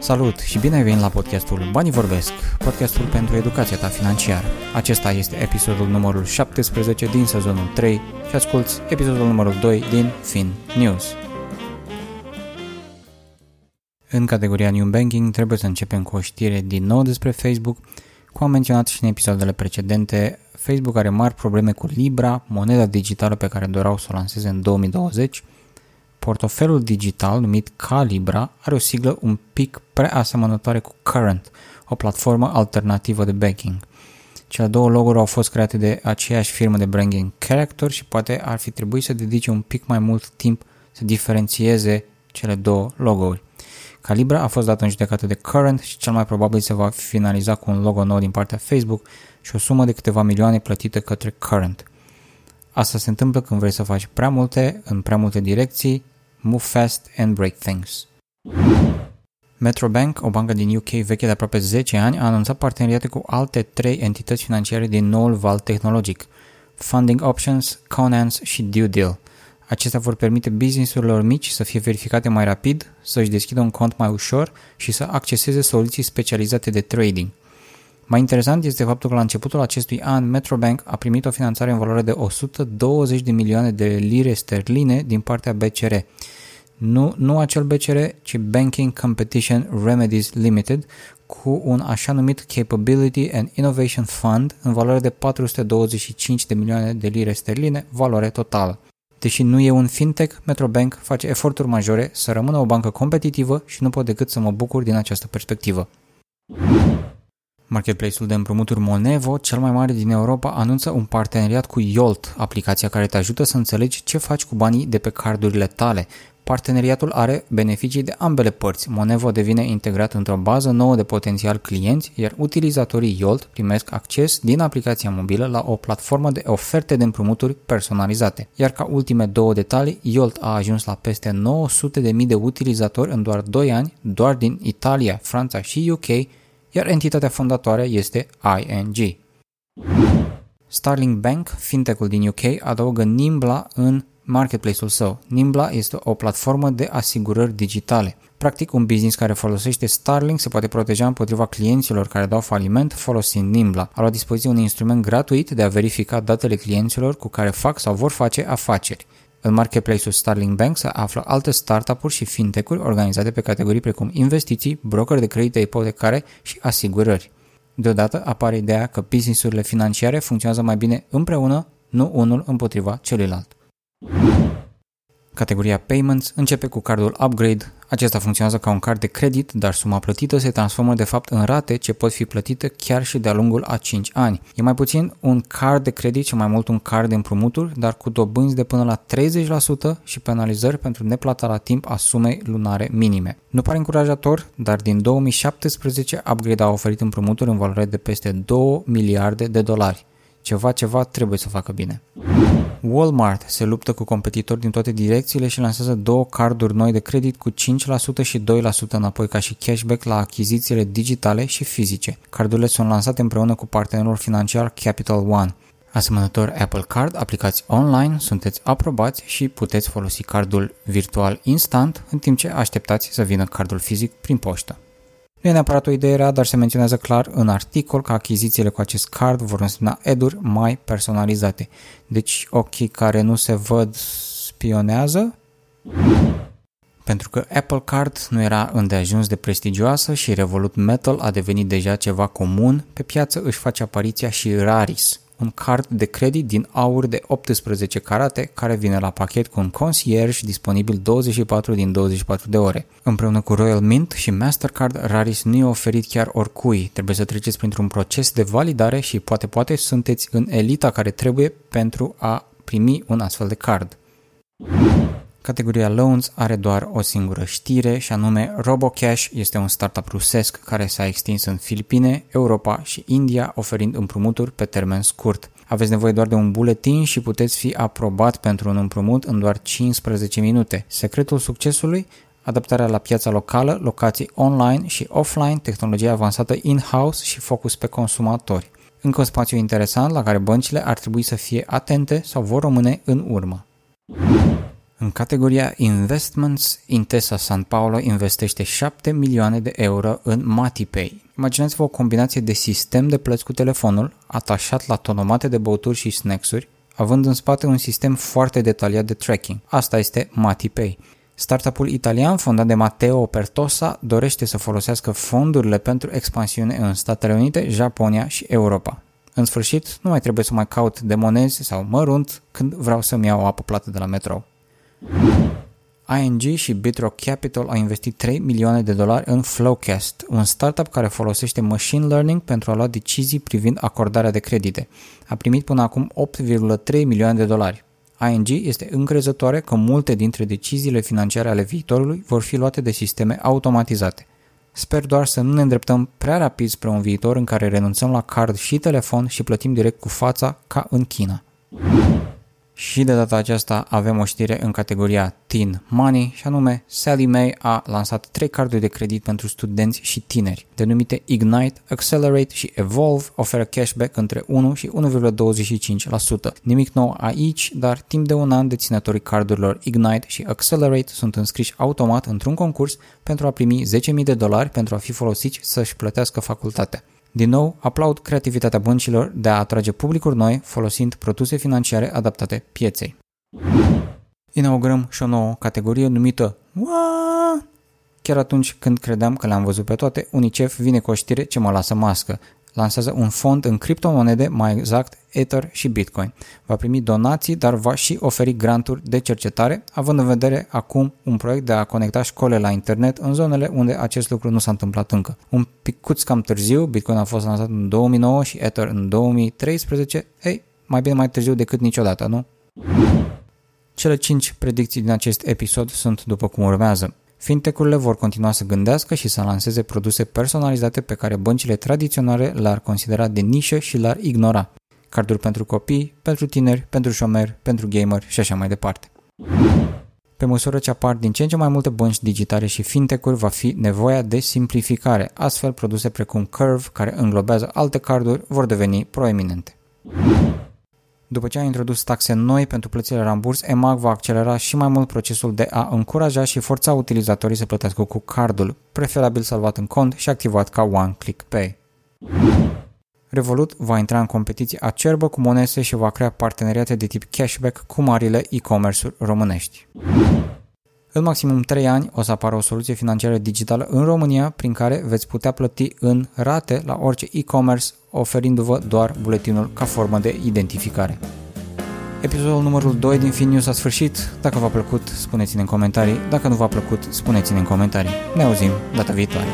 Salut și bine ai venit la podcastul Banii Vorbesc, podcastul pentru educația ta financiară. Acesta este episodul numărul 17 din sezonul 3 și asculti episodul numărul 2 din Fin News. În categoria New Banking trebuie să începem cu o știre din nou despre Facebook. Cum am menționat și în episoadele precedente, Facebook are mari probleme cu Libra, moneda digitală pe care doreau să o lanseze în 2020, Portofelul digital numit Calibra are o siglă un pic preasemănătoare cu Current, o platformă alternativă de banking. Cele două logo-uri au fost create de aceeași firmă de branding Character și poate ar fi trebuit să dedice un pic mai mult timp să diferențieze cele două logo-uri. Calibra a fost dată în judecată de Current și cel mai probabil se va finaliza cu un logo nou din partea Facebook și o sumă de câteva milioane plătite către Current. Asta se întâmplă când vrei să faci prea multe în prea multe direcții, move fast and break things. Metrobank, o bancă din UK veche de aproape 10 ani, a anunțat parteneriate cu alte trei entități financiare din noul val tehnologic, Funding Options, Conans și Due Deal. Acestea vor permite businessurilor mici să fie verificate mai rapid, să-și deschidă un cont mai ușor și să acceseze soluții specializate de trading – mai interesant este faptul că la începutul acestui an Metrobank a primit o finanțare în valoare de 120 de milioane de lire sterline din partea BCR. Nu, nu acel BCR, ci Banking Competition Remedies Limited, cu un așa numit Capability and Innovation Fund în valoare de 425 de milioane de lire sterline, valoare totală. Deși nu e un fintech, Metrobank face eforturi majore să rămână o bancă competitivă și nu pot decât să mă bucur din această perspectivă. Marketplace-ul de împrumuturi Monevo, cel mai mare din Europa, anunță un parteneriat cu Yolt, aplicația care te ajută să înțelegi ce faci cu banii de pe cardurile tale. Parteneriatul are beneficii de ambele părți. Monevo devine integrat într-o bază nouă de potențial clienți, iar utilizatorii Yolt primesc acces din aplicația mobilă la o platformă de oferte de împrumuturi personalizate. Iar ca ultime două detalii, Yolt a ajuns la peste 900.000 de utilizatori în doar 2 ani, doar din Italia, Franța și UK, iar entitatea fondatoare este ING. Starling Bank, fintech-ul din UK, adaugă Nimbla în marketplace-ul său. Nimbla este o platformă de asigurări digitale. Practic, un business care folosește Starling se poate proteja împotriva clienților care dau faliment folosind Nimbla. Au la dispoziție un instrument gratuit de a verifica datele clienților cu care fac sau vor face afaceri. În marketplace-ul Starling Bank se află alte startup-uri și fintech-uri organizate pe categorii precum investiții, broker de credite ipotecare și asigurări. Deodată apare ideea că businessurile financiare funcționează mai bine împreună, nu unul împotriva celuilalt. Categoria Payments începe cu cardul Upgrade. Acesta funcționează ca un card de credit, dar suma plătită se transformă de fapt în rate ce pot fi plătite chiar și de-a lungul a 5 ani. E mai puțin un card de credit și mai mult un card de împrumuturi, dar cu dobânzi de până la 30% și penalizări pentru neplata la timp a sumei lunare minime. Nu pare încurajator, dar din 2017 Upgrade a oferit împrumuturi în valoare de peste 2 miliarde de dolari. Ceva, ceva trebuie să facă bine. Walmart se luptă cu competitori din toate direcțiile și lansează două carduri noi de credit cu 5% și 2% înapoi ca și cashback la achizițiile digitale și fizice. Cardurile sunt lansate împreună cu partenerul financiar Capital One. Asemănător Apple Card, aplicați online, sunteți aprobați și puteți folosi cardul virtual instant în timp ce așteptați să vină cardul fizic prin poștă. Nu e neapărat o idee rea, dar se menționează clar în articol că achizițiile cu acest card vor însemna eduri mai personalizate. Deci ochii care nu se văd spionează? Pentru că Apple Card nu era îndeajuns de prestigioasă și Revolut Metal a devenit deja ceva comun, pe piață își face apariția și Raris, un card de credit din aur de 18 carate care vine la pachet cu un concierge disponibil 24 din 24 de ore. Împreună cu Royal Mint și Mastercard, Raris nu e oferit chiar oricui. Trebuie să treceți printr-un proces de validare și poate poate sunteți în elita care trebuie pentru a primi un astfel de card. Categoria Loans are doar o singură știre și anume RoboCash este un startup rusesc care s-a extins în Filipine, Europa și India oferind împrumuturi pe termen scurt. Aveți nevoie doar de un buletin și puteți fi aprobat pentru un împrumut în doar 15 minute. Secretul succesului? Adaptarea la piața locală, locații online și offline, tehnologie avansată in-house și focus pe consumatori. Încă un spațiu interesant la care băncile ar trebui să fie atente sau vor rămâne în urmă. În categoria Investments, Intesa San Paulo investește 7 milioane de euro în MatiPay. Imaginați-vă o combinație de sistem de plăți cu telefonul, atașat la tonomate de băuturi și snacks-uri, având în spate un sistem foarte detaliat de tracking. Asta este MatiPay. Startup-ul italian fondat de Matteo Pertosa dorește să folosească fondurile pentru expansiune în Statele Unite, Japonia și Europa. În sfârșit, nu mai trebuie să mai caut de monezi sau mărunt când vreau să-mi iau o apă plată de la metrou. ING și Bitrock Capital au investit 3 milioane de dolari în Flowcast, un startup care folosește machine learning pentru a lua decizii privind acordarea de credite. A primit până acum 8,3 milioane de dolari. ING este încrezătoare că multe dintre deciziile financiare ale viitorului vor fi luate de sisteme automatizate. Sper doar să nu ne îndreptăm prea rapid spre un viitor în care renunțăm la card și telefon și plătim direct cu fața ca în China. Și de data aceasta avem o știre în categoria Teen Money și anume Sally Mae a lansat trei carduri de credit pentru studenți și tineri, denumite Ignite, Accelerate și Evolve, oferă cashback între 1 și 1,25%. Nimic nou aici, dar timp de un an deținătorii cardurilor Ignite și Accelerate sunt înscriși automat într-un concurs pentru a primi 10.000 de dolari pentru a fi folosiți să-și plătească facultatea. Din nou, aplaud creativitatea băncilor de a atrage publicuri noi folosind produse financiare adaptate pieței. Inaugurăm și o nouă categorie numită Waa! Chiar atunci când credeam că le-am văzut pe toate, UNICEF vine cu o știre ce mă lasă mască lansează un fond în criptomonede, mai exact Ether și Bitcoin. Va primi donații, dar va și oferi granturi de cercetare, având în vedere acum un proiect de a conecta școle la internet în zonele unde acest lucru nu s-a întâmplat încă. Un picuț cam târziu, Bitcoin a fost lansat în 2009 și Ether în 2013, ei, mai bine mai târziu decât niciodată, nu? Cele 5 predicții din acest episod sunt după cum urmează. Fintech-urile vor continua să gândească și să lanseze produse personalizate pe care băncile tradiționale le-ar considera de nișă și le-ar ignora. Carduri pentru copii, pentru tineri, pentru șomeri, pentru gamer și așa mai departe. Pe măsură ce apar din ce în ce mai multe bănci digitale și fintech-uri, va fi nevoia de simplificare. Astfel, produse precum Curve, care înglobează alte carduri, vor deveni proeminente. După ce a introdus taxe noi pentru plățile ramburs, EMAG va accelera și mai mult procesul de a încuraja și forța utilizatorii să plătească cu cardul, preferabil salvat în cont și activat ca One Click Pay. Revolut va intra în competiție acerbă cu Monese și va crea parteneriate de tip cashback cu marile e-commerce-uri românești. În maximum 3 ani o să apară o soluție financiară digitală în România prin care veți putea plăti în rate la orice e-commerce oferindu-vă doar buletinul ca formă de identificare. Episodul numărul 2 din Fin News a sfârșit. Dacă v-a plăcut, spuneți-ne în comentarii. Dacă nu v-a plăcut, spuneți-ne în comentarii. Ne auzim data viitoare.